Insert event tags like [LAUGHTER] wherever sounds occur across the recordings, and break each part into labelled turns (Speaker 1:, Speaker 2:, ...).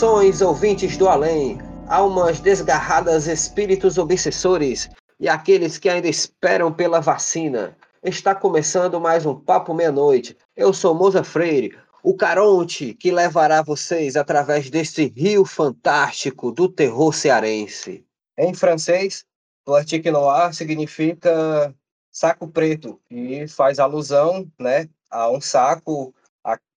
Speaker 1: Saudações, ouvintes do além, almas desgarradas, espíritos obsessores e aqueles que ainda esperam pela vacina. Está começando mais um Papo Meia-Noite. Eu sou Moza Freire, o Caronte que levará vocês através desse rio fantástico do terror cearense. Em francês, Plastique Noir significa saco preto e faz alusão né, a um saco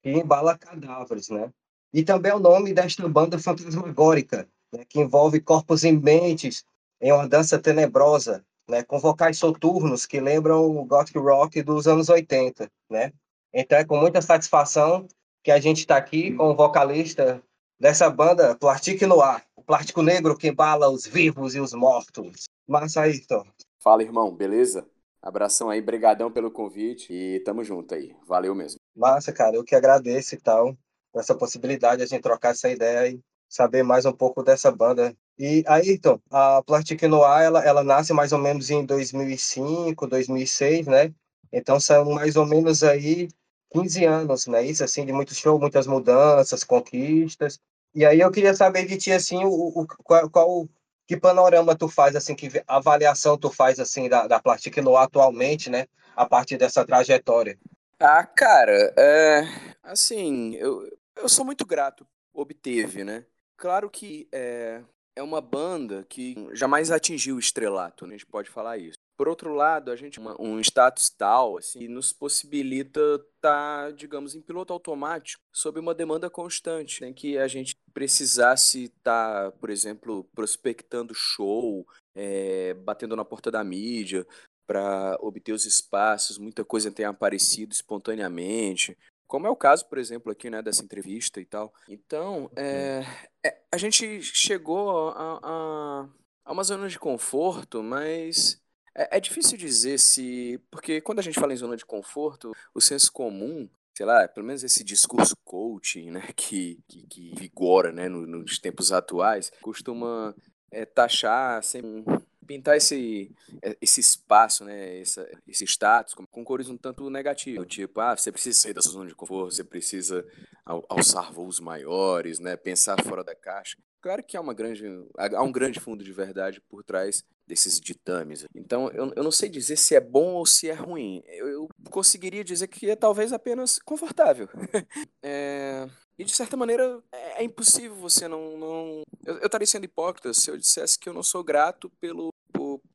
Speaker 1: que embala cadáveres, né? E também é o nome desta banda fantasmagórica, né, que envolve corpos imentes em uma dança tenebrosa, né, com vocais soturnos que lembram o gothic rock dos anos 80, né? Então é com muita satisfação que a gente está aqui com o vocalista dessa banda, Plastic Noir, o plástico negro que embala os vivos e os mortos. Massa aí, Tom.
Speaker 2: Fala, irmão, beleza? Abração aí, brigadão pelo convite e tamo junto aí. Valeu mesmo.
Speaker 1: Massa, cara, eu que agradeço e tal essa possibilidade de a gente trocar essa ideia e saber mais um pouco dessa banda. E aí, então, a Plastic Noir, ela, ela nasce mais ou menos em 2005, 2006, né? Então são mais ou menos aí 15 anos, né? Isso, assim, de muito show, muitas mudanças, conquistas. E aí eu queria saber de ti, assim, o, o qual, qual, que panorama tu faz, assim, que avaliação tu faz, assim, da, da Plastic Noir atualmente, né? A partir dessa trajetória.
Speaker 2: Ah, cara, é, assim, eu, eu sou muito grato, obteve, né? Claro que é, é uma banda que jamais atingiu o estrelato, né? a gente pode falar isso. Por outro lado, a gente uma, um status tal assim nos possibilita estar, tá, digamos, em piloto automático sob uma demanda constante, em né? que a gente precisasse estar, tá, por exemplo, prospectando show, é, batendo na porta da mídia para obter os espaços, muita coisa tem aparecido espontaneamente, como é o caso, por exemplo, aqui, né, dessa entrevista e tal. Então, é, é, a gente chegou a, a, a, uma zona de conforto, mas é, é, difícil dizer se. Porque quando a gente fala em zona de conforto, o senso comum. Sei lá, pelo menos esse discurso coaching, né, [LAUGHS] que, que, que vigora, né, nos tempos atuais, costuma é, taxar sempre pintar esse, é, esse espaço, né, esse, esse status com cores um tanto negativo, tipo, ah, você precisa sair da sua zona de conforto, você precisa alçar voos maiores, né, pensar fora da caixa. Claro que há, uma grande, há um grande fundo de verdade por trás desses ditames. Então, eu, eu não sei dizer se é bom ou se é ruim. Eu, eu conseguiria dizer que é talvez apenas confortável. [LAUGHS] é, e de certa maneira é, é impossível você não. não... Eu, eu estaria sendo hipócrita se eu dissesse que eu não sou grato pelo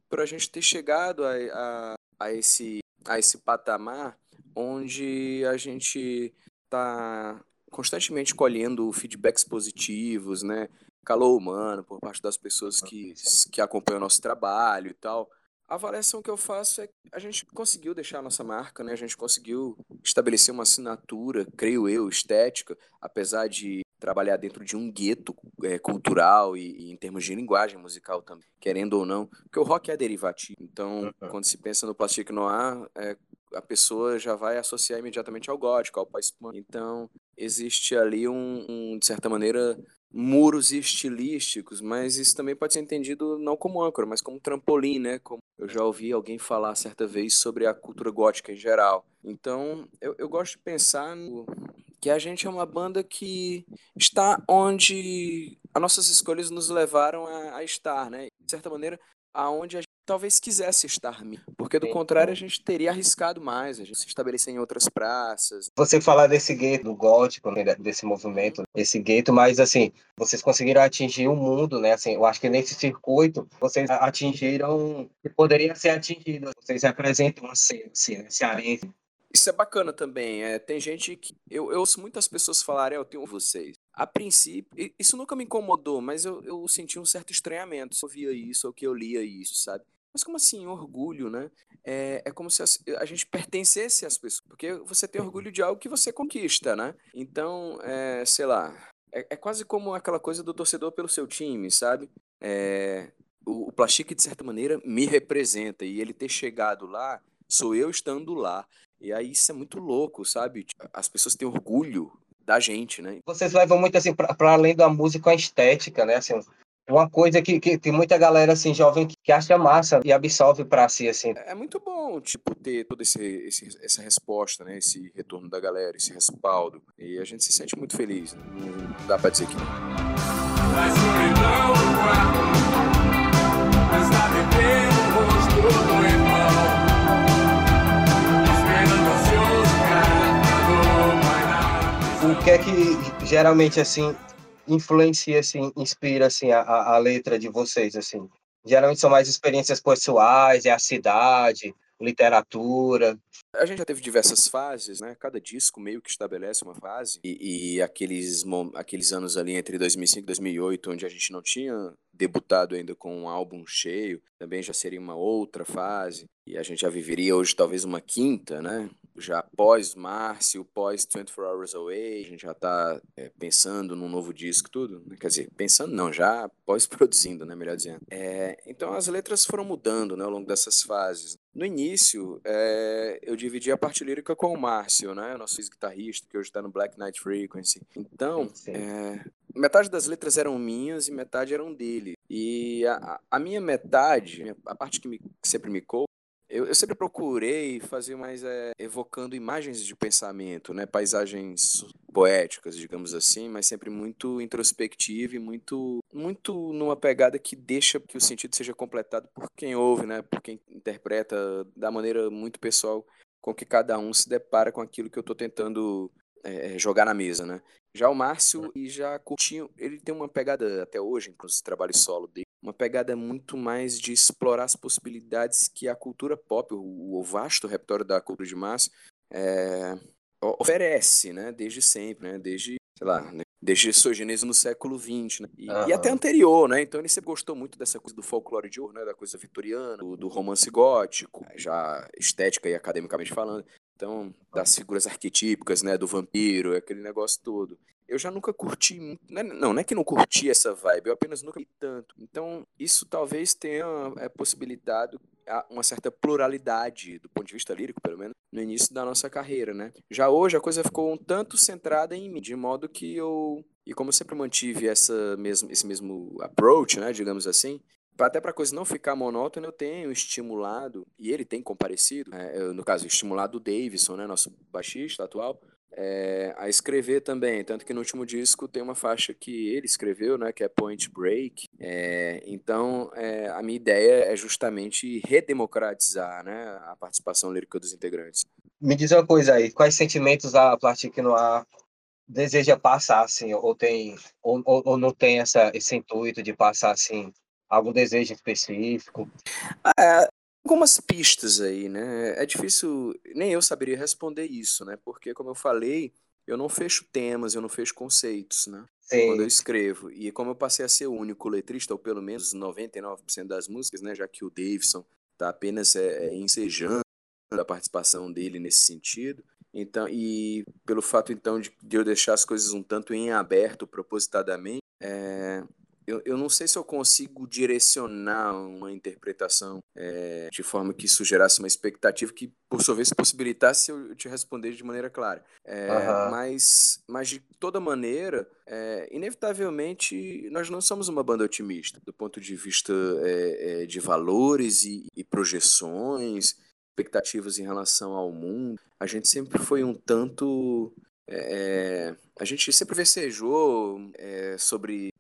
Speaker 2: por a gente ter chegado a, a, a, esse, a esse patamar onde a gente está constantemente colhendo feedbacks positivos, né? Calor humano por parte das pessoas que, que acompanham o nosso trabalho e tal. A avaliação que eu faço é que a gente conseguiu deixar a nossa marca, né? A gente conseguiu estabelecer uma assinatura, creio eu, estética, apesar de trabalhar dentro de um gueto é, cultural e, e, em termos de linguagem musical também, querendo ou não, porque o rock é derivativo. Então, uhum. quando se pensa no Plastic Noir, é, a pessoa já vai associar imediatamente ao gótico, ao pós-punk. Então, existe ali um, um, de certa maneira, muros estilísticos, mas isso também pode ser entendido não como âncora, mas como trampolim, né? Como eu já ouvi alguém falar certa vez sobre a cultura gótica em geral. Então, eu, eu gosto de pensar no, que a gente é uma banda que está onde as nossas escolhas nos levaram a, a estar, né? De certa maneira, aonde a gente talvez quisesse estar, porque do contrário a gente teria arriscado mais, a gente se estabelecer em outras praças.
Speaker 1: Você falar desse gueto do gótico, né, desse movimento, esse gueto, mas assim, vocês conseguiram atingir o mundo, né? Assim, eu acho que nesse circuito vocês atingiram que poderia ser atingido. Vocês representam uma cena, assim, né, cearense
Speaker 2: isso é bacana também. É, tem gente que. Eu, eu ouço muitas pessoas falarem, eu tenho vocês. A princípio, isso nunca me incomodou, mas eu, eu senti um certo estranhamento se eu via isso ou que eu lia isso, sabe? Mas como assim, orgulho, né? É, é como se a, a, gente pertencesse às pessoas, porque você tem orgulho de algo que você conquista, né? Então, é, sei lá, é, é, quase como aquela coisa do torcedor pelo seu time, sabe? É, o, o Plastic, de certa maneira, me representa. E ele ter chegado lá, sou eu estando lá. E aí isso é muito louco, sabe? As pessoas têm orgulho da gente, né?
Speaker 1: Vocês levam muito assim para além da música a estética, né? Assim, uma coisa que, que tem muita galera assim jovem que acha massa e absorve para si assim.
Speaker 2: É muito bom, tipo, ter toda esse, esse, essa resposta, né? Esse retorno da galera, esse respaldo. E a gente se sente muito feliz. Né? Não dá para dizer que não.
Speaker 1: O que é que geralmente assim influencia, assim, inspira assim a, a letra de vocês, assim? Geralmente são mais experiências pessoais, é a cidade, literatura.
Speaker 2: A gente já teve diversas fases, né? Cada disco meio que estabelece uma fase. E, e, aqueles, aqueles anos ali entre 2005 e 2008, onde a gente não tinha debutado ainda com um álbum cheio, também já seria uma outra fase. E a gente já viveria hoje talvez uma quinta, né? Já pós Márcio, pós 24 Hours Away, a gente já está é, pensando num novo disco, tudo. Né? Quer dizer, pensando não, já pós-produzindo, né? Melhor dizendo. É, então as letras foram mudando né, ao longo dessas fases. No início, é, eu dividi a parte lírica com o Márcio, né? Nosso guitarrista, que hoje está no Black Knight Frequency. Então, é, metade das letras eram minhas e metade eram dele. E a, a minha metade, a parte que, me, que sempre me coube, eu, eu, sempre procurei fazer mais é, evocando imagens de pensamento, né? Paisagens poéticas, digamos assim, mas sempre muito introspectivo e muito, muito numa pegada que deixa que o sentido seja completado por quem ouve, né? Por quem interpreta da maneira muito pessoal com que cada um se depara com aquilo que eu estou tentando é, jogar na mesa, né? Já o Márcio e já curtinho, ele tem uma pegada até hoje, inclusive trabalho solo dele, uma pegada muito mais de explorar as possibilidades que a cultura pop, o, o vasto repertório da cultura de massa, é, oferece, né? Desde sempre, né? Desde, sei lá, né? desde sua gênese no século XX, né? E, uhum. e, até anterior, né? Então ele sempre gostou muito dessa coisa do folclore de ouro, né? Da coisa vitoriana, do, do romance gótico, já estética e academicamente falando. Então, das figuras arquetípicas, né? Do vampiro, aquele negócio todo. Eu já nunca curti. Não, é, não, não é que não curti essa vibe, eu apenas nunca vi tanto. Então, isso talvez tenha é, possibilitado uma certa pluralidade, do ponto de vista lírico, pelo menos, no início da nossa carreira, né? Já hoje a coisa ficou um tanto centrada em mim, de modo que eu. E como eu sempre mantive essa mesmo, esse mesmo approach, né, digamos assim, até para a coisa não ficar monótona, eu tenho estimulado, e ele tem comparecido, é, eu, no caso, estimulado o Davidson, né, nosso baixista atual, é, a escrever também. Tanto que no último disco tem uma faixa que ele escreveu, né, que é Point Break. É, então, é, a minha ideia é justamente redemocratizar né, a participação lírica dos integrantes.
Speaker 1: Me diz uma coisa aí, quais sentimentos a Plastic Noir deseja passar, assim, ou tem ou, ou não tem essa, esse intuito de passar assim Algum desejo específico?
Speaker 2: É, algumas pistas aí, né? É difícil, nem eu saberia responder isso, né? Porque, como eu falei, eu não fecho temas, eu não fecho conceitos, né? Sim. Quando eu escrevo. E como eu passei a ser o único letrista, ou pelo menos 99% das músicas, né? Já que o Davidson está apenas é, é, ensejando a participação dele nesse sentido. Então, e pelo fato então de, de eu deixar as coisas um tanto em aberto propositadamente, é, eu, eu não sei se eu consigo direcionar uma interpretação é, de forma que isso gerasse uma expectativa que, por sua vez, possibilitasse eu te responder de maneira clara. É, uhum. mas, mas, de toda maneira, é, inevitavelmente, nós não somos uma banda otimista, do ponto de vista de valores e, e projeções, expectativas em relação ao mundo. A gente sempre foi um tanto é, a gente sempre vecejou é, sobre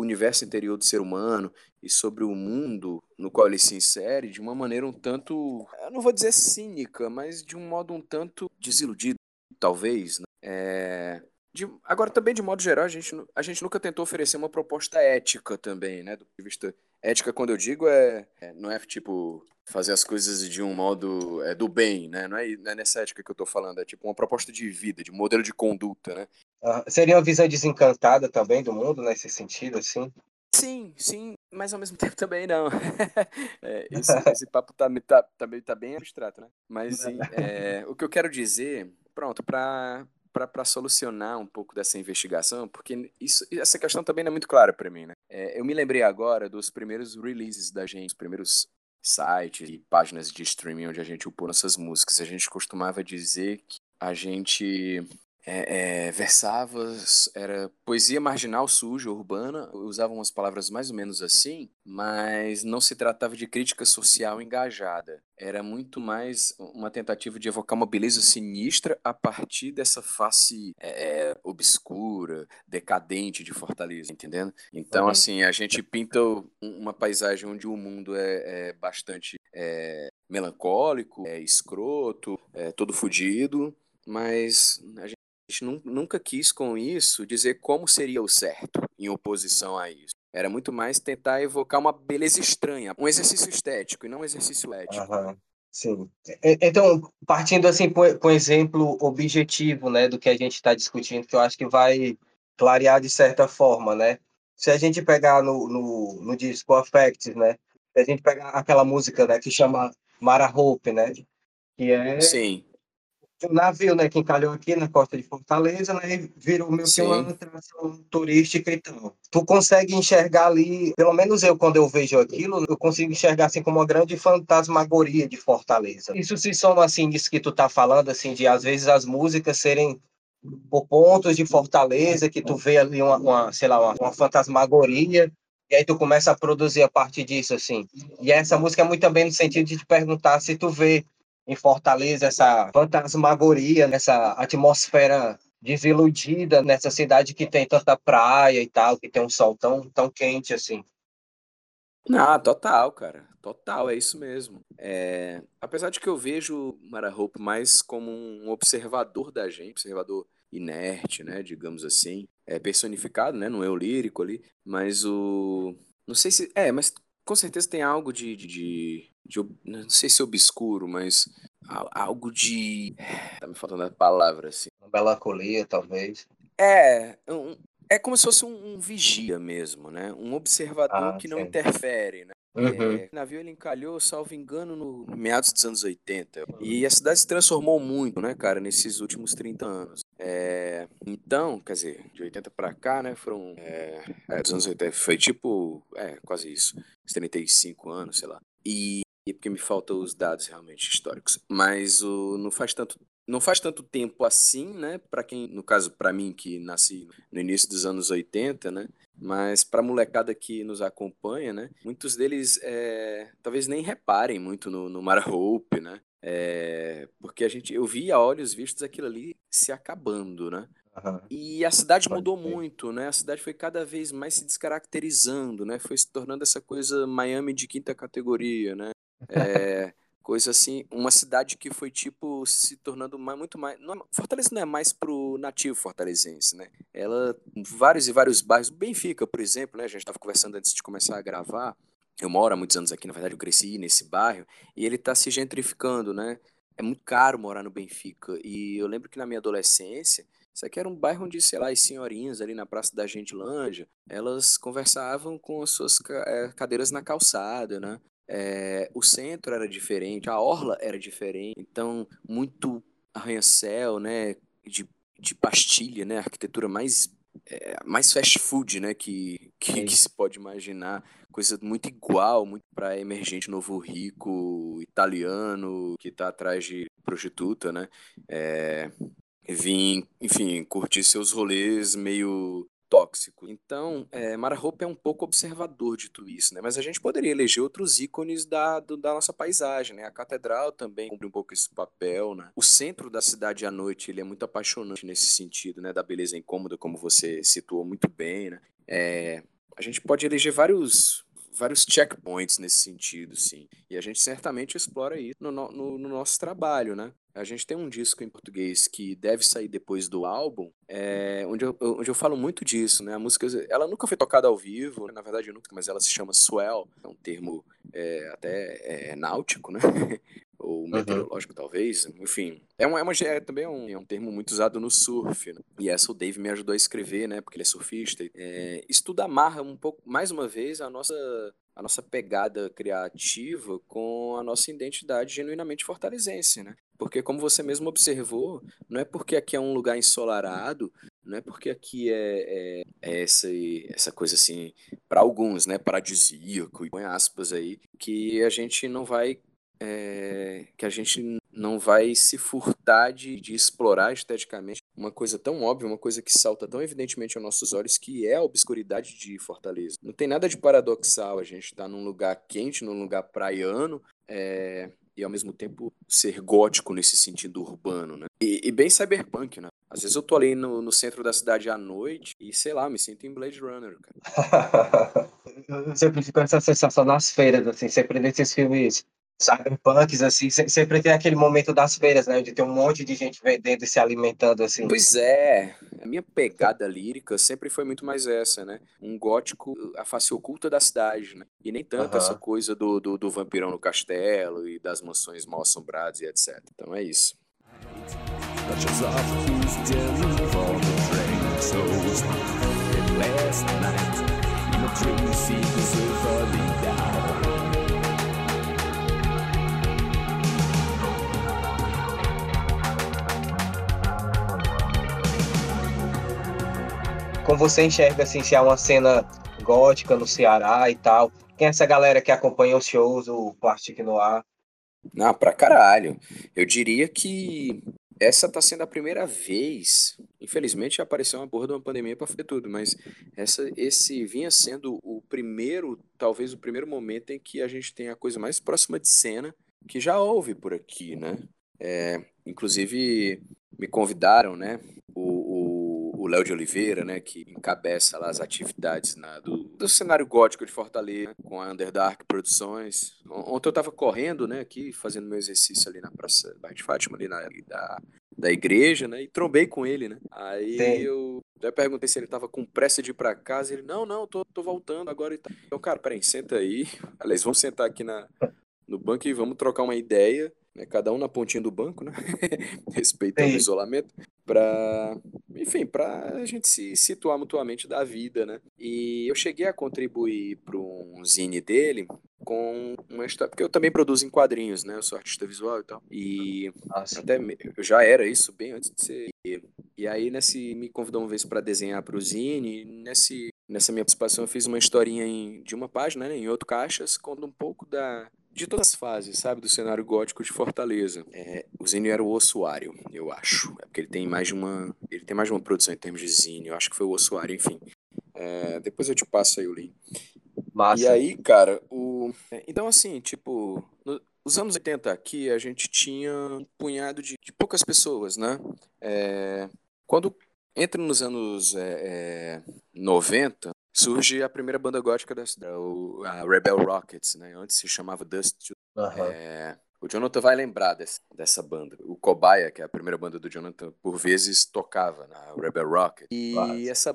Speaker 2: o, universo interior do ser humano e sobre o mundo no qual ele se insere de uma maneira um tanto, eu não vou dizer cínica, mas de um modo um tanto desiludido, talvez. Né? É, de, agora, também, de modo geral, a gente, a gente nunca tentou oferecer uma proposta ética também, né? Do ponto de vista ética, quando eu digo, é, é não é tipo fazer as coisas de um modo é, do bem, né? Não é, não é nessa ética que eu tô falando, é tipo uma proposta de vida, de modelo de conduta, né?
Speaker 1: Uh, seria uma visão desencantada também do mundo nesse sentido, assim?
Speaker 2: Sim, sim, mas ao mesmo tempo também não. [LAUGHS] é, esse, esse, papo tá, tá, tá, tá, bem abstrato, né? Mas [LAUGHS] é, o que eu quero dizer, pronto, para para solucionar um pouco dessa investigação, porque isso, essa questão também não é muito clara para mim, né? É, eu me lembrei agora dos primeiros releases da gente, os primeiros sites e páginas de streaming onde a gente upou nossas músicas. A gente costumava dizer que a gente é, é, versava, era poesia marginal, suja, urbana, usavam umas palavras mais ou menos assim, mas não se tratava de crítica social engajada. Era muito mais uma tentativa de evocar uma beleza sinistra a partir dessa face é, obscura, decadente de Fortaleza, entendendo? Então, uhum. assim, a gente pinta uma paisagem onde o mundo é, é bastante é, melancólico, é escroto, é todo fodido, mas a gente gente nunca quis com isso dizer como seria o certo em oposição a isso. Era muito mais tentar evocar uma beleza estranha, um exercício estético e não um exercício ético.
Speaker 1: Uhum. Sim. Então, partindo assim com um exemplo objetivo, né, do que a gente está discutindo, que eu acho que vai clarear de certa forma, né? Se a gente pegar no, no, no disco Affects, né, se a gente pegar aquela música, né, que chama Mara Hope, né, que é
Speaker 2: Sim
Speaker 1: um navio, né, que encalhou aqui na costa de Fortaleza, né, virou meio que uma atração turística e tal. Tu consegue enxergar ali, pelo menos eu, quando eu vejo aquilo, eu consigo enxergar, assim, como uma grande fantasmagoria de Fortaleza. Isso se soma, assim, disso que tu tá falando, assim, de às vezes as músicas serem por pontos de Fortaleza, que tu vê ali uma, uma sei lá, uma, uma fantasmagoria, e aí tu começa a produzir a partir disso, assim. E essa música é muito também no sentido de te perguntar se tu vê em Fortaleza, essa fantasmagoria, nessa atmosfera desiludida nessa cidade que tem tanta praia e tal, que tem um sol tão, tão quente assim.
Speaker 2: Ah, total, cara. Total, é isso mesmo. É... Apesar de que eu vejo Mara Hope mais como um observador da gente, observador inerte, né, digamos assim, é personificado, né, no eu lírico ali, mas o não sei se é, mas com certeza tem algo de, de, de, de, não sei se obscuro, mas algo de. Tá me faltando a palavra, assim.
Speaker 1: Uma melancolia, talvez.
Speaker 2: É, um, é como se fosse um, um, vigia mesmo, né? Um observador ah, que não sim. interfere, né? Uhum. É, o navio ele encalhou, salvo engano, no meados dos anos 80. E a cidade se transformou muito, né, cara, nesses últimos 30 anos. É, então, quer dizer, de 80 para cá, né, foram. É, é, dos anos 80, foi tipo. É, quase isso. 35 anos, sei lá. E porque me faltam os dados realmente históricos. Mas o, não faz tanto não faz tanto tempo assim, né? Para quem, no caso, para mim que nasci no início dos anos 80, né? Mas para a molecada que nos acompanha, né? Muitos deles é, talvez nem reparem muito no, no Mara Hope, né? É, porque a gente, eu vi a olhos vistos aquilo ali se acabando, né? Uhum. E a cidade mudou muito, né? A cidade foi cada vez mais se descaracterizando, né? Foi se tornando essa coisa Miami de quinta categoria, né? É, coisa assim, uma cidade que foi tipo se tornando mais, muito mais. Não, é, Fortaleza não é mais pro nativo fortalezense, né? Ela, vários e vários bairros, Benfica, por exemplo, né? A gente estava conversando antes de começar a gravar. Eu moro há muitos anos aqui, na verdade eu cresci nesse bairro e ele está se gentrificando, né? É muito caro morar no Benfica e eu lembro que na minha adolescência isso aqui era um bairro onde, sei lá, as senhorinhas ali na Praça da Gentilândia, elas conversavam com as suas eh, cadeiras na calçada, né? É, o centro era diferente, a orla era diferente, então muito arranha-céu, né, de, de pastilha, né, arquitetura mais é, mais fast food, né, que, que, que, se pode imaginar, coisa muito igual, muito para emergente novo rico italiano que está atrás de prostituta, né, é, vim, enfim, curtir seus rolês meio tóxico. Então, é, Mara Hope é um pouco observador de tudo isso, né? Mas a gente poderia eleger outros ícones da, do, da nossa paisagem, né? A catedral também cumpre um pouco esse papel, né? O centro da cidade à noite, ele é muito apaixonante nesse sentido, né? Da beleza incômoda, como você situou muito bem, né? É, a gente pode eleger vários vários checkpoints nesse sentido, sim. E a gente certamente explora isso no, no, no, nosso trabalho, né? A gente tem um disco em português que deve sair depois do álbum, é, onde, eu, onde eu falo muito disso, né? A música, ela nunca foi tocada ao vivo, na verdade nunca, mas ela se chama swell, é um termo é, até é, náutico, né? [LAUGHS] ou meteorológico, uhum. talvez. Enfim, é, uma, é, uma, é também um, é um termo muito usado no surf. Né? E essa o Dave me ajudou a escrever, né? Porque ele é surfista. É, isso tudo amarra um pouco, mais uma vez, a nossa, a nossa pegada criativa com a nossa identidade genuinamente fortalezense, né? Porque, como você mesmo observou, não é porque aqui é um lugar ensolarado, não é porque aqui é, é, é essa, essa coisa assim, para alguns, né, paradisíaco, põe aspas aí, que a gente não vai é, que a gente não vai se furtar de, de, explorar esteticamente uma coisa tão óbvia, uma coisa que salta tão evidentemente aos nossos olhos, que é a obscuridade de Fortaleza. Não tem nada de paradoxal a gente estar tá num lugar quente, num lugar praiano, é, e ao mesmo tempo ser gótico nesse sentido urbano, né? E, e bem cyberpunk, né? Às vezes eu tô ali no, no, centro da cidade à noite e, sei lá, me sinto em Blade Runner,
Speaker 1: cara. [LAUGHS] eu sempre fico com essa sensação nas feiras, assim, sempre nesses filmes cyberpunks, assim, sempre tem aquele momento das feiras, né? De ter um monte de gente vendendo e se alimentando, assim.
Speaker 2: Pois é. A minha pegada lírica sempre foi muito mais essa, né? Um gótico, a face oculta da cidade, né? E nem tanto essa coisa do, do, do, vampirão no castelo e das mansões mal assombradas e etc. Então é isso. Last night,
Speaker 1: como você enxerga assim, se há uma cena gótica no Ceará e tal? Quem é essa galera que acompanha os shows, o Plastic Noir?
Speaker 2: Não, pra caralho. Eu diria que essa tá sendo a primeira vez. Infelizmente apareceu uma porra de uma pandemia para fazer tudo, mas essa, esse vinha sendo o primeiro, talvez o primeiro momento em que a gente tem a coisa mais próxima de cena que já houve por aqui, né? É, inclusive me convidaram, né? O, Léo de Oliveira, né, que encabeça lá as atividades na, do, do, cenário gótico de Fortaleza, com a Underdark Produções. Ontem eu estava correndo, né, aqui, fazendo meu exercício ali na Praça Bairro de Fátima, ali na, da, da igreja, né, e trombei com ele, né. Aí Sim. eu até perguntei se ele estava com pressa de ir para casa, e ele, não, não, tô, tô voltando agora e tal. Então, cara, peraí, senta aí. Aliás, vamos sentar aqui na, no banco e vamos trocar uma ideia né, cada um na pontinha do banco, né, [LAUGHS] respeitando Sim. o isolamento, para, enfim, para a gente se situar mutuamente da vida, né. E eu cheguei a contribuir para um zine dele com uma história, porque eu também produzo em quadrinhos, né, eu sou artista visual e tal, e Nossa. até eu já era isso bem antes de ser. E, e aí, nesse, me convidou uma vez para desenhar para o zine, nesse, nessa minha participação eu fiz uma historinha em, de uma página, né, em oito caixas, contando um pouco da de todas as fases, sabe, do cenário gótico de Fortaleza. É, o Zinho era o ossuário, eu acho. É porque ele tem mais de uma. Ele tem mais de uma produção em termos de Zinho. Eu acho que foi o ossuário, enfim. É, depois eu te passo aí o link. Massa. E aí, cara, o. Então, assim, tipo, nos anos 80 aqui, a gente tinha um punhado de, de poucas pessoas, né? É... Quando entra nos anos é, 90, surge a primeira banda gótica da cidade, a Rebel Rockets, né? Antes se chamava Dust. Uhum. É, o Jonathan vai lembrar dessa, dessa banda. O Cobaia, que é a primeira banda do Jonathan, por vezes tocava na Rebel Rocket. E, essa,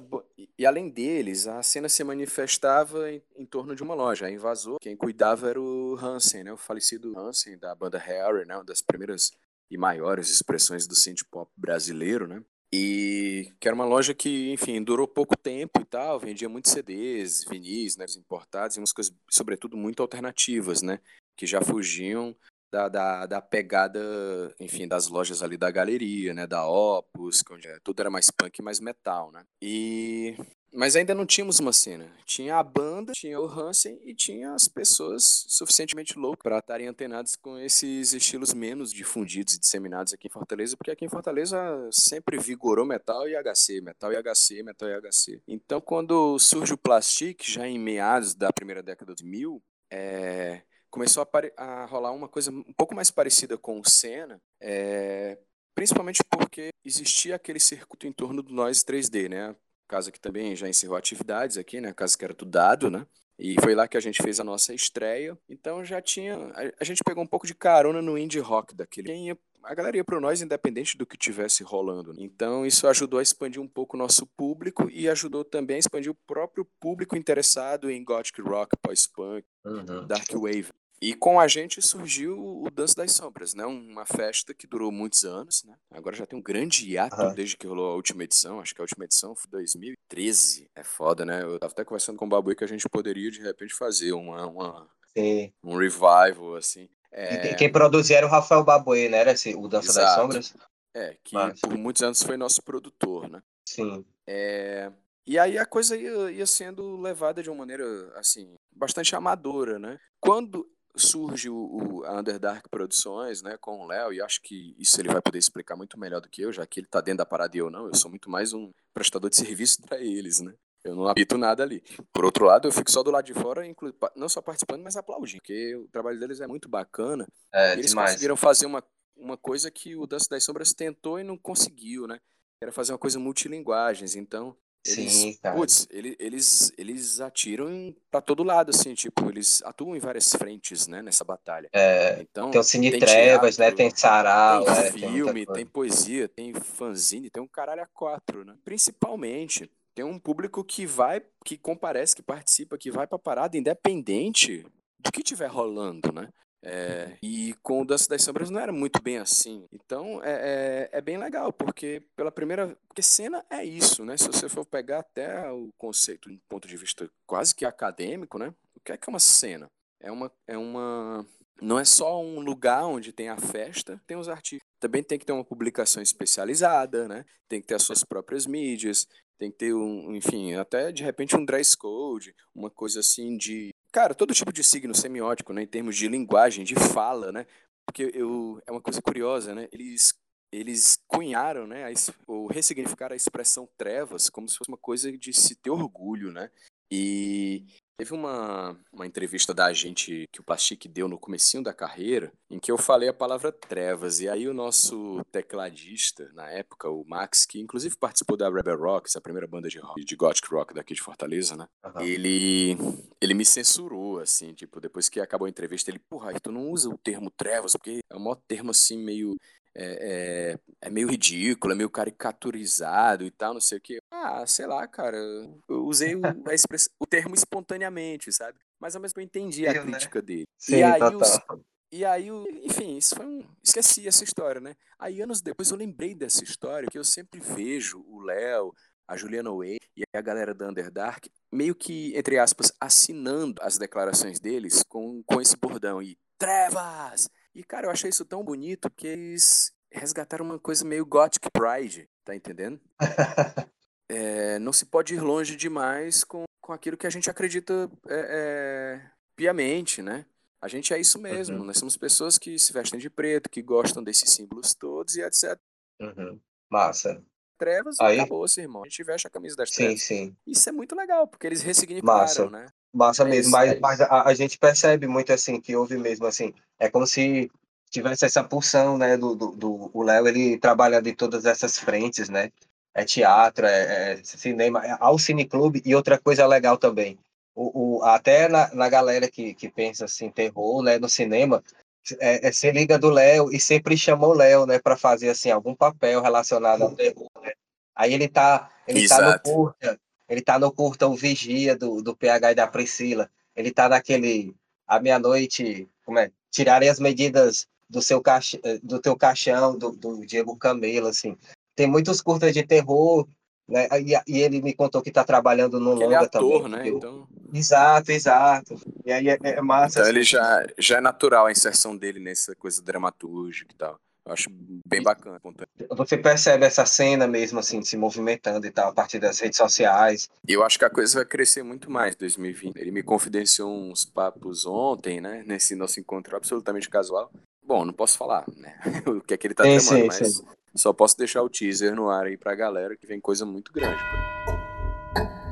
Speaker 2: e além deles, a cena se manifestava em, em, torno de uma loja. A Invasor, quem cuidava era o Hansen, né? o falecido Hansen, da banda Harry, né? uma das primeiras e maiores expressões do synth pop brasileiro, né? E que era uma loja que, enfim, durou pouco tempo e tal, vendia muitos CDs, vinis, né, importados e umas coisas, sobretudo, muito alternativas, né, que já fugiam da, da, da, pegada, enfim, das lojas ali da galeria, né, da Opus, onde é, tudo era mais punk e mais metal, né. E mas ainda não tínhamos uma cena. Tinha a banda, tinha o Hansen e tinha as pessoas suficientemente loucas para estarem antenadas com esses estilos menos difundidos e disseminados aqui em Fortaleza, porque aqui em Fortaleza sempre vigorou metal e HC, metal e HC, metal e HC. Então, quando surge o Plastic, já em meados da primeira década de mil, é, começou a, a, rolar uma coisa um pouco mais parecida com o Senna, é, principalmente porque existia aquele circuito em torno do Noise 3D, né? Casa que também já encerrou atividades aqui, né? Casa que era do Dado, né? E foi lá que a gente fez a nossa estreia. Então já tinha. A, a gente pegou um pouco de carona no indie rock daquele. Ia, a galera ia pro nós, independente do que tivesse rolando. Né? Então isso ajudou a expandir um pouco o nosso público e ajudou também a expandir o próprio público interessado em gothic rock, post-punk, uhum. dark wave. E com a gente surgiu o Dança das Sombras, né? Uma festa que durou muitos anos, né? Agora já tem um grande hiato uhum. desde que rolou a última edição. Acho que a última edição foi 2013. É foda, né? Eu tava até conversando com o Babu que a gente poderia, de repente, fazer uma, uma um revival, assim.
Speaker 1: É... Quem produzia era o Rafael Babuê, né? Era esse, o Dança Exato. das Sombras?
Speaker 2: É, que Mas... por muitos anos foi nosso produtor, né?
Speaker 1: Sim.
Speaker 2: É... E aí a coisa ia, ia sendo levada de uma maneira, assim, bastante amadora, né? Quando surge o, o a Underdark Produções, né, com o Léo, e acho que isso ele vai poder explicar muito melhor do que eu, já que ele tá dentro da parada e eu não, eu sou muito mais um prestador de serviço para eles, né? Eu não apito nada ali. Por outro lado, eu fico só do lado de fora, não só participando, mas aplaudindo, porque o trabalho deles é muito bacana.
Speaker 1: É,
Speaker 2: eles
Speaker 1: demais.
Speaker 2: conseguiram fazer uma, uma coisa que o Dança das Sombras tentou e não conseguiu, né? Era fazer uma coisa multilinguagens. Então, eles,
Speaker 1: Sim, cara.
Speaker 2: Putz, eles, eles, eles atiram para todo lado, assim, tipo, eles atuam em várias frentes, né, nessa batalha.
Speaker 1: É, então, tem o Cine tem Trevas, né, tem sarau,
Speaker 2: tem
Speaker 1: é,
Speaker 2: filme, tem, tem, poesia, tem fanzine, tem um caralho a quatro, né? Principalmente, tem um público que vai, que comparece, que participa, que vai pra parada independente do que tiver rolando, né? É, e com o Dança das Sombras não era muito bem assim. Então é, é, é, bem legal, porque pela primeira. Porque cena é isso, né? Se você for pegar até o conceito um ponto de vista quase que acadêmico, né? O que é que é uma cena? É uma. É uma não é só um lugar onde tem a festa, tem os artistas. Também tem que ter uma publicação especializada, né? Tem que ter as suas próprias mídias, tem que ter um, enfim, até de repente um dress code, uma coisa assim de Cara, todo tipo de signo semiótico, né, em termos de linguagem, de fala, né? Porque eu é uma coisa curiosa, né? Eles eles cunharam, né, a, ou ressignificaram a expressão trevas como se fosse uma coisa de se ter orgulho, né? E Teve uma, uma entrevista da gente que o Pastique deu no comecinho da carreira, em que eu falei a palavra trevas, e aí o nosso tecladista, na época, o Max, que inclusive participou da Rebel Rocks, a primeira banda de, rock, de gothic rock daqui de Fortaleza, né? Uhum. Ele, ele me censurou, assim, tipo, depois que acabou a entrevista, ele, porra, tu não usa o termo trevas, porque é um termo, assim, meio é, é, é, meio ridículo, é meio caricaturizado e tal, não sei o que. Ah, sei lá, cara. Eu usei o, o termo espontaneamente, sabe? Mas ao mesmo tempo eu entendi a eu, né? crítica né? dele.
Speaker 1: Sim,
Speaker 2: e aí,
Speaker 1: os...
Speaker 2: e aí, enfim, isso foi um. Esqueci essa história, né? Aí anos depois eu lembrei dessa história que eu sempre vejo o Léo, a Juliana Way e a galera da Underdark meio que, entre aspas, assinando as declarações deles com, com esse bordão e trevas! E, cara, eu achei isso tão bonito que eles resgataram uma coisa meio Gothic Pride, tá entendendo? [LAUGHS] é, não se pode ir longe demais com, com aquilo que a gente acredita é, é, piamente, né? A gente é isso mesmo, uhum. nós somos pessoas que se vestem de preto, que gostam desses símbolos todos e etc.
Speaker 1: Uhum. Massa.
Speaker 2: Trevas Aí... acabou-se, irmão. A gente veste a camisa das trevas.
Speaker 1: Sim, sim.
Speaker 2: Isso é muito legal, porque eles ressignificaram,
Speaker 1: Massa.
Speaker 2: né?
Speaker 1: Massa é mesmo, mas, mas a, a, gente percebe muito assim, que houve mesmo assim, é como se tivesse essa pulsão, né, do, do, do o Léo, ele trabalha de todas essas frentes, né, é teatro, é, é cinema, é, ao cineclube, e outra coisa legal também, o, o, até na, na galera que, que pensa assim, terror, né, no cinema, é, é, se liga do Léo e sempre chamou o Léo, né, para fazer assim algum papel relacionado ao terror, né? Aí ele tá, ele Exato. tá no curta, ele tá no curta o Vigia do, do PH e da Priscila. Ele tá naquele à meia-noite, como é? Tirarem as medidas do seu caixa, do teu caixão, do, do Diego Camelo, assim. Tem muitos curtas de terror, né? E, e ele me contou que está trabalhando no longa
Speaker 2: ele é ator,
Speaker 1: também.
Speaker 2: né? Então...
Speaker 1: Exato, exato. E aí é, é massa.
Speaker 2: Então assim. ele já, já é natural a inserção dele nessa coisa dramaturgica e tal. Eu acho bem bacana.
Speaker 1: Você percebe essa cena mesmo, assim, se movimentando e tal, a partir das redes sociais.
Speaker 2: Eu acho que a coisa vai crescer muito mais em 2020. Ele me confidenciou uns papos ontem, né, nesse nosso encontro absolutamente casual. Bom, não posso falar, né, [LAUGHS] o que é que ele tá sim, tramando, sim, mas sim. só posso deixar o teaser no ar aí pra galera que vem coisa muito grande. Pô.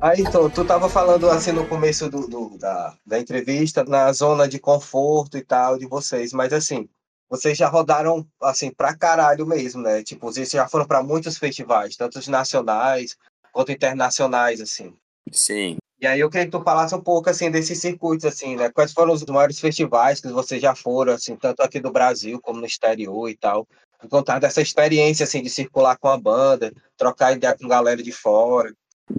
Speaker 1: Aí, então, tu tava falando assim no começo do, do, da, da entrevista, na zona de conforto e tal de vocês, mas assim, vocês já rodaram assim pra caralho mesmo, né? Tipo, vocês já foram para muitos festivais, tanto os nacionais quanto internacionais, assim.
Speaker 2: Sim.
Speaker 1: E aí eu queria que tu falasse um pouco assim desses circuitos, assim, né? Quais foram os maiores festivais que vocês já foram, assim, tanto aqui do Brasil como no exterior e tal. Contar dessa experiência assim de circular com a banda, trocar ideia com galera de fora.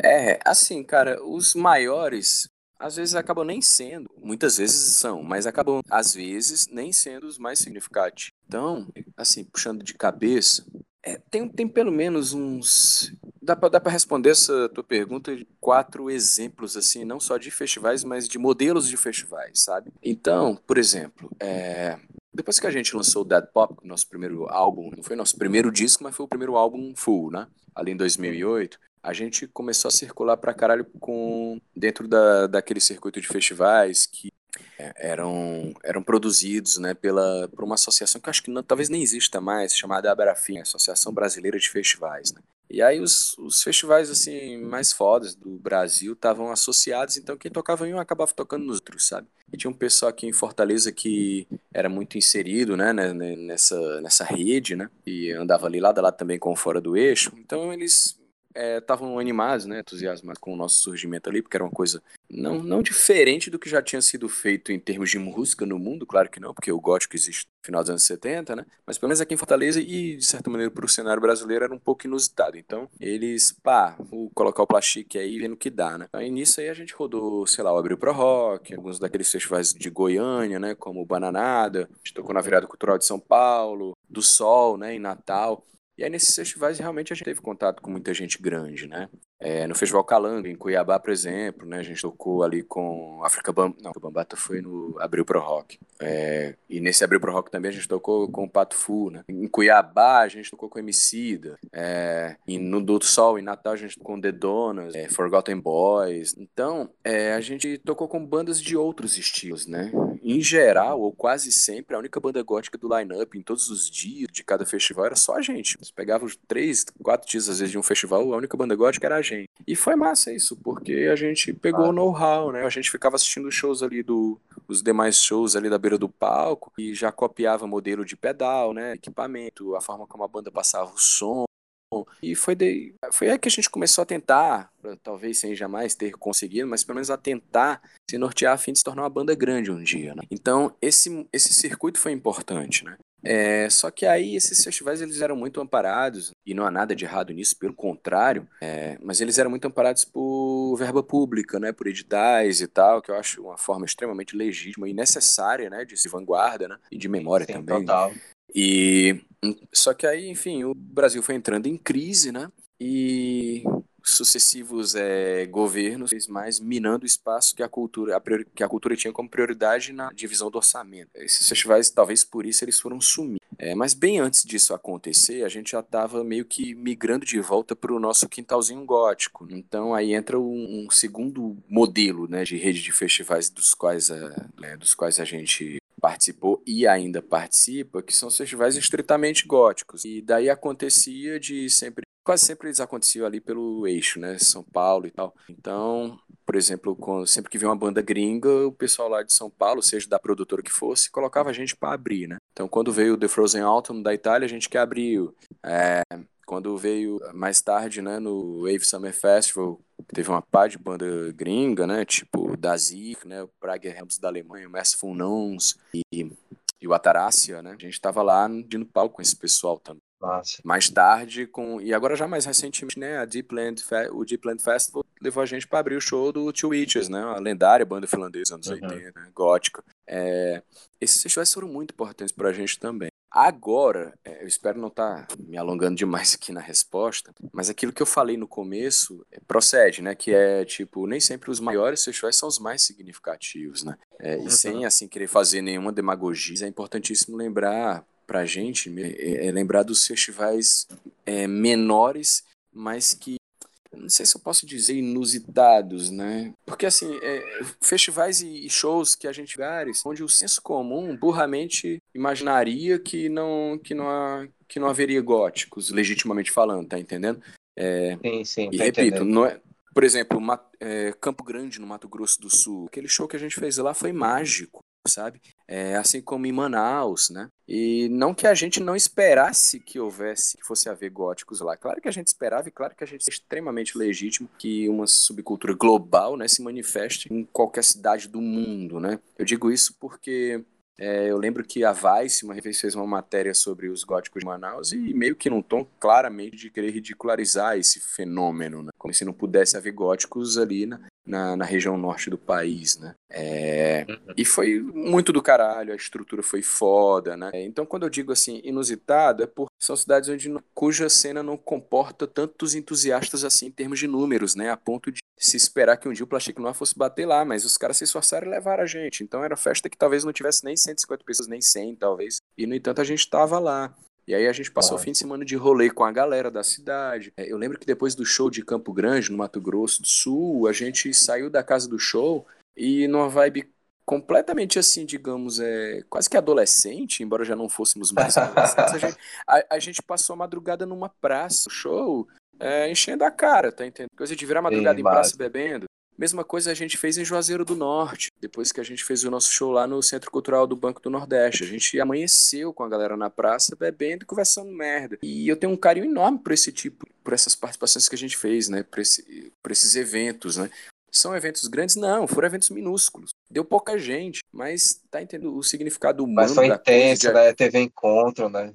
Speaker 2: É, assim, cara, os maiores às vezes acabam nem sendo, muitas vezes são, mas acabam às vezes nem sendo os mais significativos. Então, assim, puxando de cabeça, é, tem, tem pelo menos uns dá para responder essa tua pergunta de quatro exemplos, assim, não só de festivais, mas de modelos de festivais, sabe? Então, por exemplo, é, depois que a gente lançou o Dead Pop, nosso primeiro álbum, não foi nosso primeiro disco, mas foi o primeiro álbum full, né? Ali em 2008, a gente começou a circular pra caralho com, dentro da, daquele circuito de festivais que é, eram, eram produzidos né, pela, por uma associação que acho que não, talvez nem exista mais, chamada Abrafim, Associação Brasileira de Festivais. Né? E aí os, os festivais assim mais fodas do Brasil estavam associados, então quem tocava em um acabava tocando nos outros, sabe? E tinha um pessoal aqui em Fortaleza que era muito inserido, né, né, né nessa, nessa rede, né? E andava ali lado a lado também com o Fora do Eixo. Então eles estavam é, animados, né, entusiasmados com o nosso surgimento ali, porque era uma coisa não, não diferente do que já tinha sido feito em termos de música no mundo, claro que não, porque o gótico existe no final dos anos 70, né, mas pelo menos aqui em Fortaleza e, de certa maneira, para o cenário brasileiro era um pouco inusitado. Então, eles, pá, vou colocar o plastique aí vendo o que dá, né. Aí nisso aí a gente rodou, sei lá, o Abril Pro Rock, alguns daqueles festivais de Goiânia, né, como o Bananada, a gente tocou na Virada Cultural de São Paulo, do Sol, né, em Natal. E aí nesses festivais realmente a gente teve contato com muita gente grande, né? É, no Festival Calango, em Cuiabá, por exemplo, né, a gente tocou ali com África Bambata, não, Bambata foi no Abril Pro Rock. É, e nesse Abril Pro Rock também a gente tocou com o Pato Fu, né? Em Cuiabá a gente tocou com Emicida. É, e no Do Sol, em Natal, a gente tocou com The Donas, é, Forgotten Boys. Então, é, a gente tocou com bandas de outros estilos, né? Em geral, ou quase sempre, a única banda gótica do line-up em todos os dias de cada festival era só a gente. Você pegava os três, quatro dias às vezes de um festival, a única banda gótica era a gente. E foi massa isso, porque a gente pegou o know-how, né? A gente ficava assistindo shows ali do os demais shows ali da beira do palco e já copiava modelo de pedal, né, equipamento, a forma como a banda passava o som. E foi, de, foi aí que a gente começou a tentar, talvez sem jamais ter conseguido, mas pelo menos a tentar se nortear a fim de se tornar uma banda grande um dia. Né? Então, esse, esse circuito foi importante. Né? É, só que aí esses festivais eles eram muito amparados, e não há nada de errado nisso, pelo contrário, é, mas eles eram muito amparados por verba pública, né, por editais e tal, que eu acho uma forma extremamente legítima e necessária né, de se vanguarda né, e de memória
Speaker 1: Sim,
Speaker 2: também.
Speaker 1: total.
Speaker 2: E só que aí, enfim, o Brasil foi entrando em crise, né? E sucessivos é, governos mais minando o espaço que a cultura a priori, que a cultura tinha como prioridade na divisão do orçamento. Esses festivais, talvez por isso, eles foram sumir. É, mas bem antes disso acontecer, a gente já estava meio que migrando de volta para o nosso quintalzinho gótico. Então aí entra um, um, segundo modelo né, de rede de festivais dos quais a, né, dos quais a gente participou e ainda participa, que são festivais estritamente góticos. E daí acontecia de sempre quase sempre eles aconteciam ali pelo eixo, né? São Paulo e tal. Então, por exemplo, quando, sempre que vinha uma banda gringa, o pessoal lá de São Paulo, seja da produtora que fosse, colocava a gente para abrir, né? Então, quando veio o The Frozen Autumn da Itália, a gente que abriu. É, quando veio mais tarde, né, no Wave Summer Festival, teve uma pá de banda gringa, né? Tipo Dazir, né? O Prague Rams da Alemanha, o Merciful Nouns e, e o Atarácia, né? A gente tava lá no palco com esse pessoal também. Mais tarde, com e agora já mais recentemente, né, a Deepland Fe... o Deepland Festival levou a gente para abrir o show do Two Witches, né, a lendária banda finlandesa anos uhum. 80, né, gótica. É... Esses festivais foram muito importantes para a gente também. Agora, é, eu espero não estar tá me alongando demais aqui na resposta, mas aquilo que eu falei no começo é, procede, né? Que é tipo, nem sempre os maiores festivais são os mais significativos, né? É, e sem assim querer fazer nenhuma demagogia, é importantíssimo lembrar pra gente é, é lembrar dos festivais é, menores, mas que não sei se eu posso dizer inusitados, né? Porque assim, é, festivais e shows que a gente lugares onde o senso comum burramente imaginaria que não que não há, que não haveria góticos, legitimamente falando, tá entendendo?
Speaker 1: É, sim, sim.
Speaker 2: E repito, não é, por exemplo, é, Campo Grande no Mato Grosso do Sul, aquele show que a gente fez lá foi mágico sabe? É, assim como em Manaus, né? E não que a gente não esperasse que houvesse, que fosse haver góticos lá. Claro que a gente esperava e claro que a gente é extremamente legítimo que uma subcultura global, né, se manifeste em qualquer cidade do mundo, né? Eu digo isso porque É, eu lembro que a Vice, uma vez fez uma matéria sobre os góticos de Manaus e meio que num tom claramente de querer ridicularizar esse fenômeno, né? Como se não pudesse haver góticos ali na, na, na região norte do país, né? É, uhum. e foi muito do caralho, a estrutura foi foda, né? Então, quando eu digo assim, inusitado, é por são cidades onde, cuja cena não comporta tantos entusiastas assim em termos de números, né? A ponto de se esperar que um dia o Plastic Noir fosse bater lá, mas os caras se esforçaram e levaram a gente. Então era festa que talvez não tivesse nem 150 pessoas, nem 100 talvez. E no entanto a gente tava lá. E aí a gente passou o fim de semana de rolê com a galera da cidade. É, eu lembro que depois do show de Campo Grande, no Mato Grosso do Sul, a gente saiu da casa do show e numa vibe completamente assim, digamos, é, quase que adolescente, embora já não fôssemos mais [LAUGHS] adolescentes, a gente, a, a gente passou a madrugada numa praça, show, é, enchendo a cara, tá entendendo? Coisa de virar madrugada Sim, em praça bebendo. Mesma coisa a gente fez em Juazeiro do Norte, depois que a gente fez o nosso show lá no Centro Cultural do Banco do Nordeste. A gente amanheceu com a galera na praça, bebendo e conversando merda. E eu tenho um carinho enorme por esse tipo, por essas participações que a gente fez, né? Por, esse, por esses eventos, né? São eventos grandes? Não, foram eventos minúsculos. Deu pouca gente, mas tá entendendo o significado humano
Speaker 1: mas foi intenso. De... né? Teve encontro, né?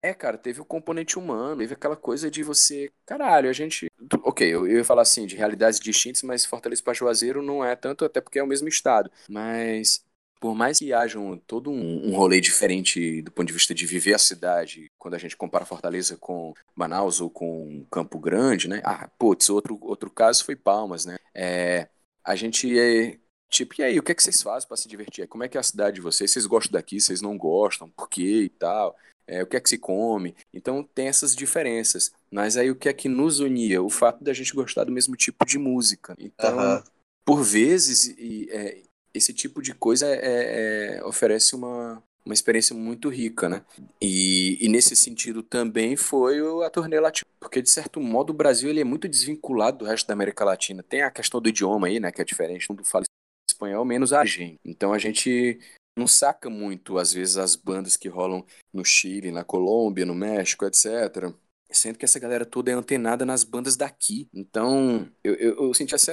Speaker 2: É, cara, teve o componente humano, teve aquela coisa de você. Caralho, a gente. Ok, eu, eu ia falar assim, de realidades distintas, mas Fortaleza para Juazeiro não é tanto, até porque é o mesmo estado. Mas por mais que haja um, todo um, um, rolê diferente do ponto de vista de viver a cidade, quando a gente compara Fortaleza com Manaus ou com Campo Grande, né? Ah, putz, outro, outro caso foi Palmas, né? É, a gente é. Tipo, e aí, o que é que vocês fazem para se divertir? Como é que é a cidade de vocês? Vocês gostam daqui? Vocês não gostam? Por quê e tal? É, o que é que se come. Então tem essas diferenças. Mas aí o que é que nos unia? O fato da gente gostar do mesmo tipo de música. Então, uhum. por vezes, e, é, esse tipo de coisa é, é, oferece uma, uma experiência muito rica, né? E, e, nesse sentido também foi a turnê latina, porque de certo modo o Brasil ele é muito desvinculado do resto da América Latina. Tem a questão do idioma aí, né, que é diferente, todo mundo fala espanhol, menos a gente. Então a gente não saca muito, às vezes, as bandas que rolam no Chile, na Colômbia, no México, etc. Sendo que essa galera toda é antenada nas bandas daqui. Então, eu, eu, eu senti assim,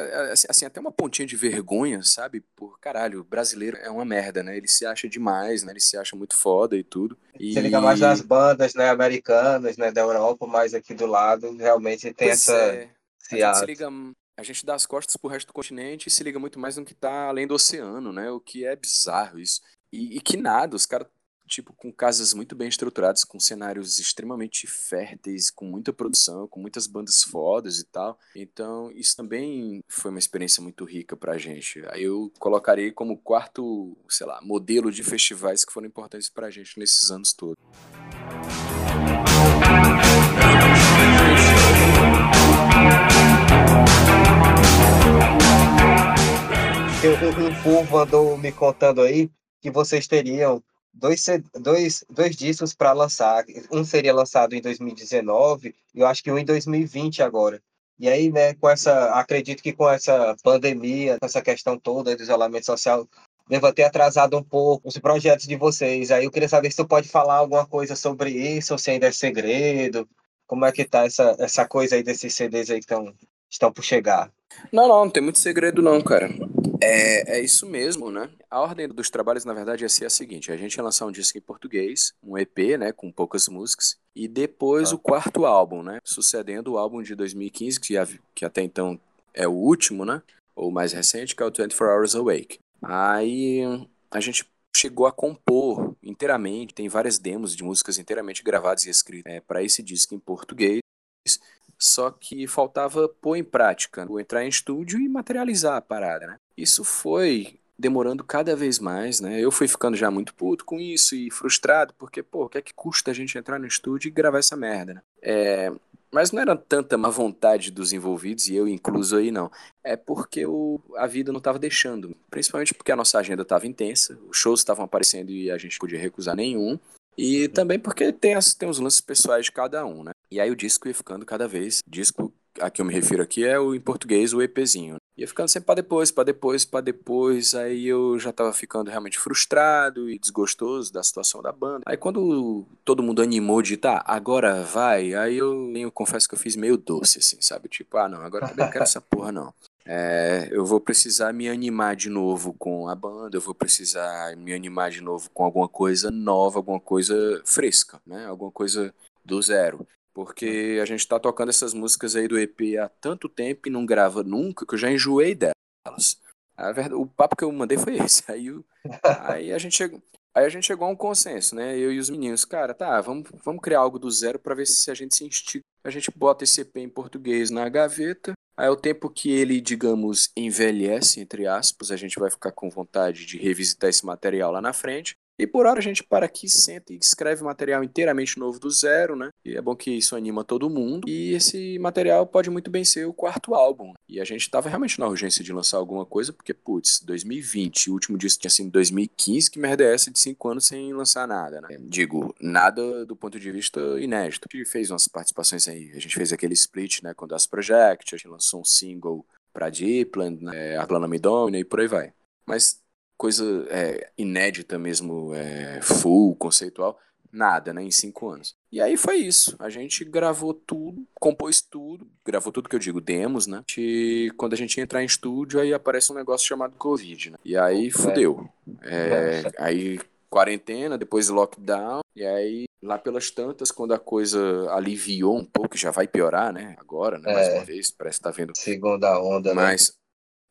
Speaker 2: assim, até uma pontinha de vergonha, sabe? Por caralho, o brasileiro é uma merda, né? Ele se acha demais, né? Ele se acha muito foda e tudo. E...
Speaker 1: Você liga mais nas bandas, né, americanas, né, da Europa, mas aqui do lado realmente tem pois essa. É.
Speaker 2: A gente se liga a gente dá as costas pro resto do continente e se liga muito mais no que tá além do oceano, né? O que é bizarro isso. E, e que nada, os caras, tipo, com casas muito bem estruturadas, com cenários extremamente férteis, com muita produção, com muitas bandas fodas e tal. Então, isso também foi uma experiência muito rica pra gente. Aí eu colocarei como quarto, sei lá, modelo de festivais que foram importantes pra gente nesses anos todos.
Speaker 1: Um, um povo andou me contando aí que vocês teriam dois, dois, dois discos para lançar. Um seria lançado em 2019 e eu acho que um em 2020 agora. E aí, né, com essa, acredito que com essa pandemia, com essa questão toda do isolamento social, deva ter atrasado um pouco os projetos de vocês. Aí eu queria saber se tu pode falar alguma coisa sobre isso, ou se ainda é segredo. Como é que tá essa, essa coisa aí desses CDs aí que estão por chegar?
Speaker 2: Não, não, não tem muito segredo não, cara. É, é isso mesmo, né? A ordem dos trabalhos, na verdade, ia ser a seguinte: a gente ia lançar um disco em português, um EP, né, com poucas músicas, e depois o quarto álbum, né, sucedendo o álbum de 2015, que, que até então é o último, né, ou mais recente, que é o 24 Hours Awake. Aí a gente chegou a compor inteiramente, tem várias demos de músicas inteiramente gravadas e escritas é, para esse disco em português só que faltava pôr em prática, entrar em estúdio e materializar a parada, né? Isso foi demorando cada vez mais, né? Eu fui ficando já muito puto com isso e frustrado, porque, pô, o que é que custa a gente entrar no estúdio e gravar essa merda, né? É, mas não era tanta má vontade dos envolvidos, e eu incluso aí não. É porque o, a vida não estava deixando. Principalmente porque a nossa agenda estava intensa, os shows estavam aparecendo e a gente podia recusar nenhum. E também porque tem, as, tem os lances pessoais de cada um, né? E aí o disco ia ficando cada vez, disco a que eu me refiro aqui é o em português, o EPzinho. Ia ficando sempre para depois, para depois, para depois. Aí eu já tava ficando realmente frustrado e desgostoso da situação da banda. Aí quando todo mundo animou de tá, agora vai, aí eu, eu confesso que eu fiz meio doce, assim, sabe? Tipo, ah, não, agora também não quero essa porra, não. É, eu vou precisar me animar de novo com a banda, eu vou precisar me animar de novo com alguma coisa nova, alguma coisa fresca, né? Alguma coisa do zero. Porque a gente tá tocando essas músicas aí do EP há tanto tempo e não grava nunca que eu já enjoei delas. A verdade, o papo que eu mandei foi esse. [LAUGHS] Aí, aí a gente chegou. Aí a gente chegou a um consenso, né? Eu e os meninos, cara, tá, vamos, vamos criar algo do zero para ver se a gente se instiga. A gente bota esse EP em português na gaveta. Aí o tempo que ele, digamos, envelhece, entre aspas, a gente vai ficar com vontade de revisitar esse material lá na frente. E por hora a gente para aqui, senta e escreve material inteiramente novo do zero, né? E é bom que isso anima todo mundo. E esse material pode muito bem ser o quarto álbum. E a gente tava realmente na urgência de lançar alguma coisa, porque, putz, 2020, o último disco tinha sido em 2015, que merda é essa de cinco anos sem lançar nada, né? Digo, nada do ponto de vista inédito. A gente fez umas participações aí. A gente fez aquele split, né, com Das Project, a gente lançou um single pra Deepland, né, A Plana Me Domina e por aí vai. Mas coisa é, inédita mesmo, é, full, conceitual, nada, né, em cinco anos. E aí foi isso. A gente gravou tudo, compôs tudo, gravou tudo que eu digo, demos, né? E quando a gente entrar em estúdio, aí aparece um negócio chamado Covid, né? E aí fudeu. É, aí quarentena, depois lockdown, e aí lá pelas tantas, quando a coisa aliviou um pouco, já vai piorar, né? Agora, né? Mais
Speaker 1: É.
Speaker 2: uma vez, parece que tá vendo.
Speaker 1: Segunda onda, né?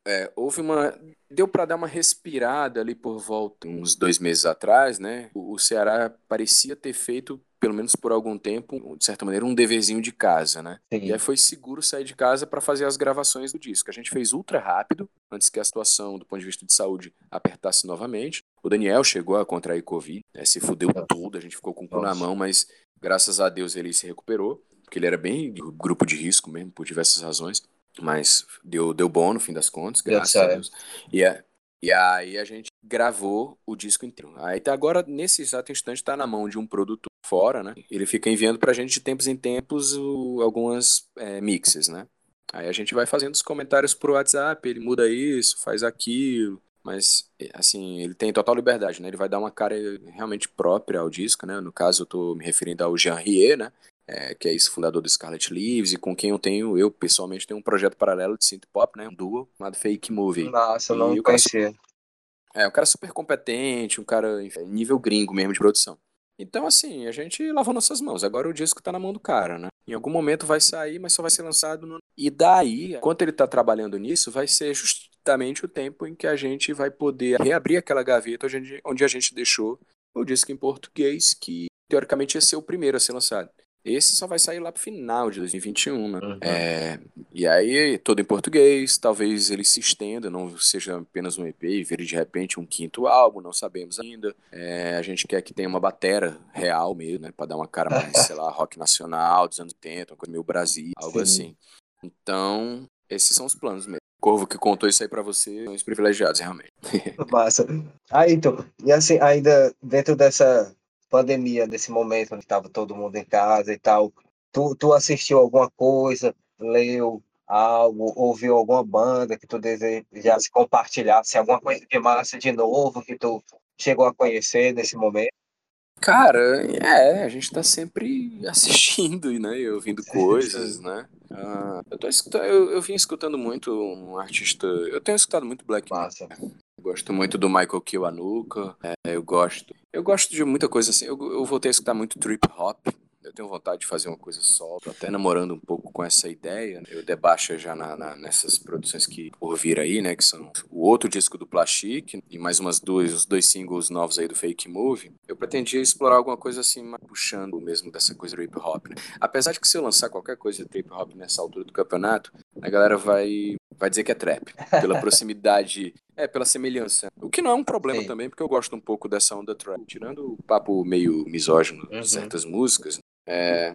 Speaker 2: É, houve uma. Deu para dar uma respirada ali por volta, uns dois meses atrás, né? O, o Ceará parecia ter feito, pelo menos por algum tempo, de certa maneira, um deverzinho de casa, né?
Speaker 1: Sim.
Speaker 2: E aí foi seguro sair de casa para fazer as gravações do disco. A gente fez ultra rápido, antes que a situação, do ponto de vista de saúde, apertasse novamente. O Daniel chegou a contrair Covid, né? se fudeu tudo, a gente ficou com o cu na mão, mas graças a Deus ele se recuperou, porque ele era bem grupo de risco mesmo, por diversas razões. Mas deu, deu bom no fim das contas, graças a. Deus. E, a- e aí a gente gravou o disco inteiro. Aí tá agora, nesse exato instante, tá na mão de um produtor fora, né? Ele fica enviando pra gente de tempos em tempos o- algumas é, mixes, né? Aí a gente vai fazendo os comentários pro WhatsApp, ele muda isso, faz aquilo. Mas, assim, ele tem total liberdade, né? Ele vai dar uma cara realmente própria ao disco, né? No caso, eu tô me referindo ao Jean Rier, né? É, que é esse fundador do Scarlet Leaves, e com quem eu tenho, eu pessoalmente tenho um projeto paralelo de synth pop, né? Um duo chamado Fake Movie.
Speaker 1: Nossa, eu não conhecia.
Speaker 2: É, um cara super competente, um cara enfim, nível gringo mesmo de produção. Então, assim, a gente lavou nossas mãos. Agora o disco tá na mão do cara, né? Em algum momento vai sair, mas só vai ser lançado no. E daí, enquanto ele tá trabalhando nisso, vai ser justamente o tempo em que a gente vai poder reabrir aquela gaveta onde a gente deixou o disco em português, que teoricamente ia ser o primeiro a ser lançado. Esse só vai sair lá pro final de 2021, né?
Speaker 1: Uhum.
Speaker 2: É, e aí, todo em português, talvez ele se estenda, não seja apenas um EP e vire de repente um quinto álbum, não sabemos ainda. É, a gente quer que tenha uma batera real mesmo, né? Pra dar uma cara mais, sei lá, rock nacional dos anos 80, uma coisa meio Brasil, algo
Speaker 1: Sim.
Speaker 2: assim. Então, esses são os planos mesmo. O Corvo que contou isso aí pra você são os privilegiados, realmente.
Speaker 1: Massa. Aí, então, e assim, ainda dentro dessa pandemia, desse momento onde estava todo mundo em casa e tal, tu, tu assistiu alguma coisa, leu algo, ouviu alguma banda que tu desejasse compartilhar, se alguma coisa de massa de novo que tu chegou a conhecer nesse momento?
Speaker 2: Cara, é, a gente tá sempre [LAUGHS] assistindo né, e ouvindo [LAUGHS] coisas, né? Ah, eu, tô escutando, eu, eu vim escutando muito um artista. Eu tenho escutado muito Black
Speaker 1: Massa.
Speaker 2: Eu gosto muito do Michael Kiwanuka. É, eu gosto. Eu gosto de muita coisa assim. Eu, eu voltei a escutar muito trip hop. Eu tenho vontade de fazer uma coisa só. Tô até namorando um pouco com essa ideia. Eu debaixo já na, na- nessas produções que por vir aí, né? Que são o outro disco do Plastic e mais umas duas, os dois singles novos aí do Fake Movie. Eu pretendia explorar alguma coisa assim, mais puxando mesmo dessa coisa trip hop, né? Apesar de que se eu lançar qualquer coisa de trip hop nessa altura do campeonato, a galera vai, vai dizer que é trap. Pela [LAUGHS] proximidade, é, pela semelhança. O que não é um problema
Speaker 1: Sim.
Speaker 2: também, porque eu gosto um pouco dessa onda trap. Tirando o papo meio misógino
Speaker 1: Uhum.
Speaker 2: de certas músicas, é,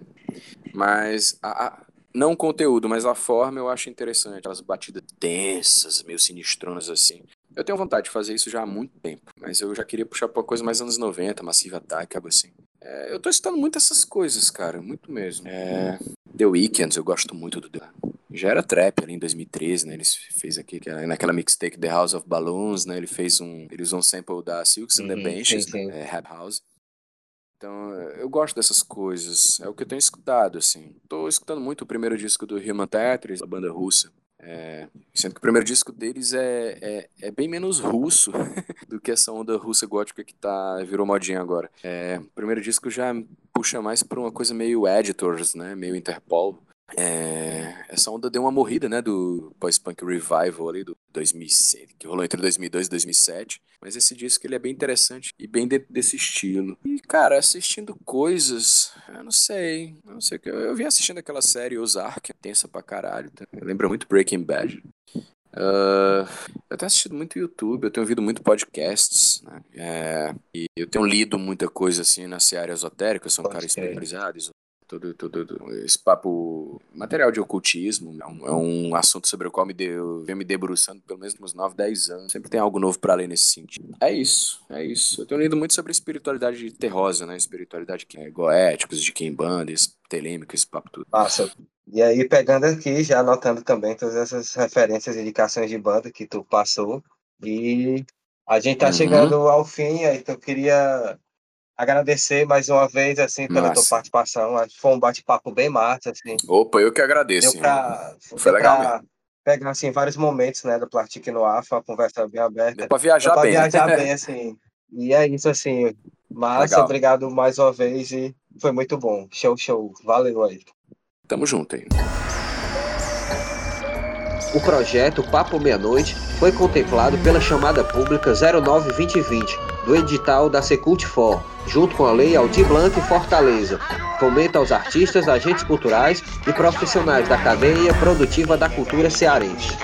Speaker 2: mas a, a- não o conteúdo, mas a forma eu acho interessante. Aquelas batidas densas, meio sinistronas assim. Eu tenho vontade de fazer isso já há muito tempo, mas eu já queria puxar pra uma coisa mais anos 90, Massive Attack, algo assim. É, eu tô escutando muito essas coisas, cara, muito mesmo. É, The Weeknd, eu gosto muito do The já era trap ali em 2013, né? Ele fez aqui, naquela mixtape The House of Balloons, né? Ele fez um. Ele usou um sample da Silks and the
Speaker 1: Uhum,
Speaker 2: Benches,
Speaker 1: sim, sim.
Speaker 2: né? É, Rap House. Então, eu gosto dessas coisas. É o que eu tenho escutado, assim. Tô escutando muito o primeiro disco do Human Tetris, a banda russa. É, sendo que o primeiro disco deles é, é, é bem menos russo [LAUGHS] do que essa onda russa gótica que tá, virou modinha agora. É, o primeiro disco já puxa mais pra uma coisa meio Editors, né? Meio Interpol. É, essa onda deu uma morrida, né, do post-punk revival ali do 2006, que rolou entre 2002 e 2007. Mas esse disco ele é bem interessante e bem de- desse estilo. E cara, assistindo coisas, eu não sei, eu não sei que. Eu, eu vim assistindo aquela série Ozark, tensa pra caralho. Tá? Lembra muito Breaking Bad. Ah, eu tenho assistido muito YouTube, eu tenho ouvido muito podcasts, né? É, e eu tenho lido muita coisa assim na seara esotérica, eu sou um cara espiritualizado, todo, todo, todo esse papo material de ocultismo é um, é um assunto sobre o qual me deu, venho me debruçando pelo menos uns 9, 10 anos. Sempre tem algo novo pra ler nesse sentido. É isso, é isso. Eu tenho lido muito sobre espiritualidade terrosa, né? Espiritualidade que é goéticos, de Kimbanda, telêmico, esse papo tudo.
Speaker 1: Massa. E aí, pegando aqui, já anotando também todas essas referências e indicações de banda que tu passou. E a gente tá
Speaker 2: Uhum.
Speaker 1: chegando ao fim, aí eu queria agradecer mais uma vez, assim, pela tua
Speaker 2: Massa.
Speaker 1: participação. Acho que foi um bate-papo bem massa, assim.
Speaker 2: Opa, eu que agradeço.
Speaker 1: Deu pra,
Speaker 2: Foi
Speaker 1: deu
Speaker 2: legal
Speaker 1: pra pegar, assim, vários momentos, né, do Plastic no Ar, foi uma conversa bem aberta.
Speaker 2: Deu pra
Speaker 1: Deu
Speaker 2: viajar
Speaker 1: pra
Speaker 2: bem. né?
Speaker 1: viajar bem, [LAUGHS] assim. E é isso, assim. Massa,
Speaker 2: Legal.
Speaker 1: obrigado mais uma vez e foi muito bom. Show, show. Valeu aí.
Speaker 2: Tamo junto aí.
Speaker 1: O projeto Papo Meia-Noite foi contemplado pela chamada pública 09-2020 do edital da Secult For, junto com a Lei Aldir Blanc Fortaleza. Fomenta aos artistas, agentes culturais e profissionais da cadeia produtiva da cultura cearense.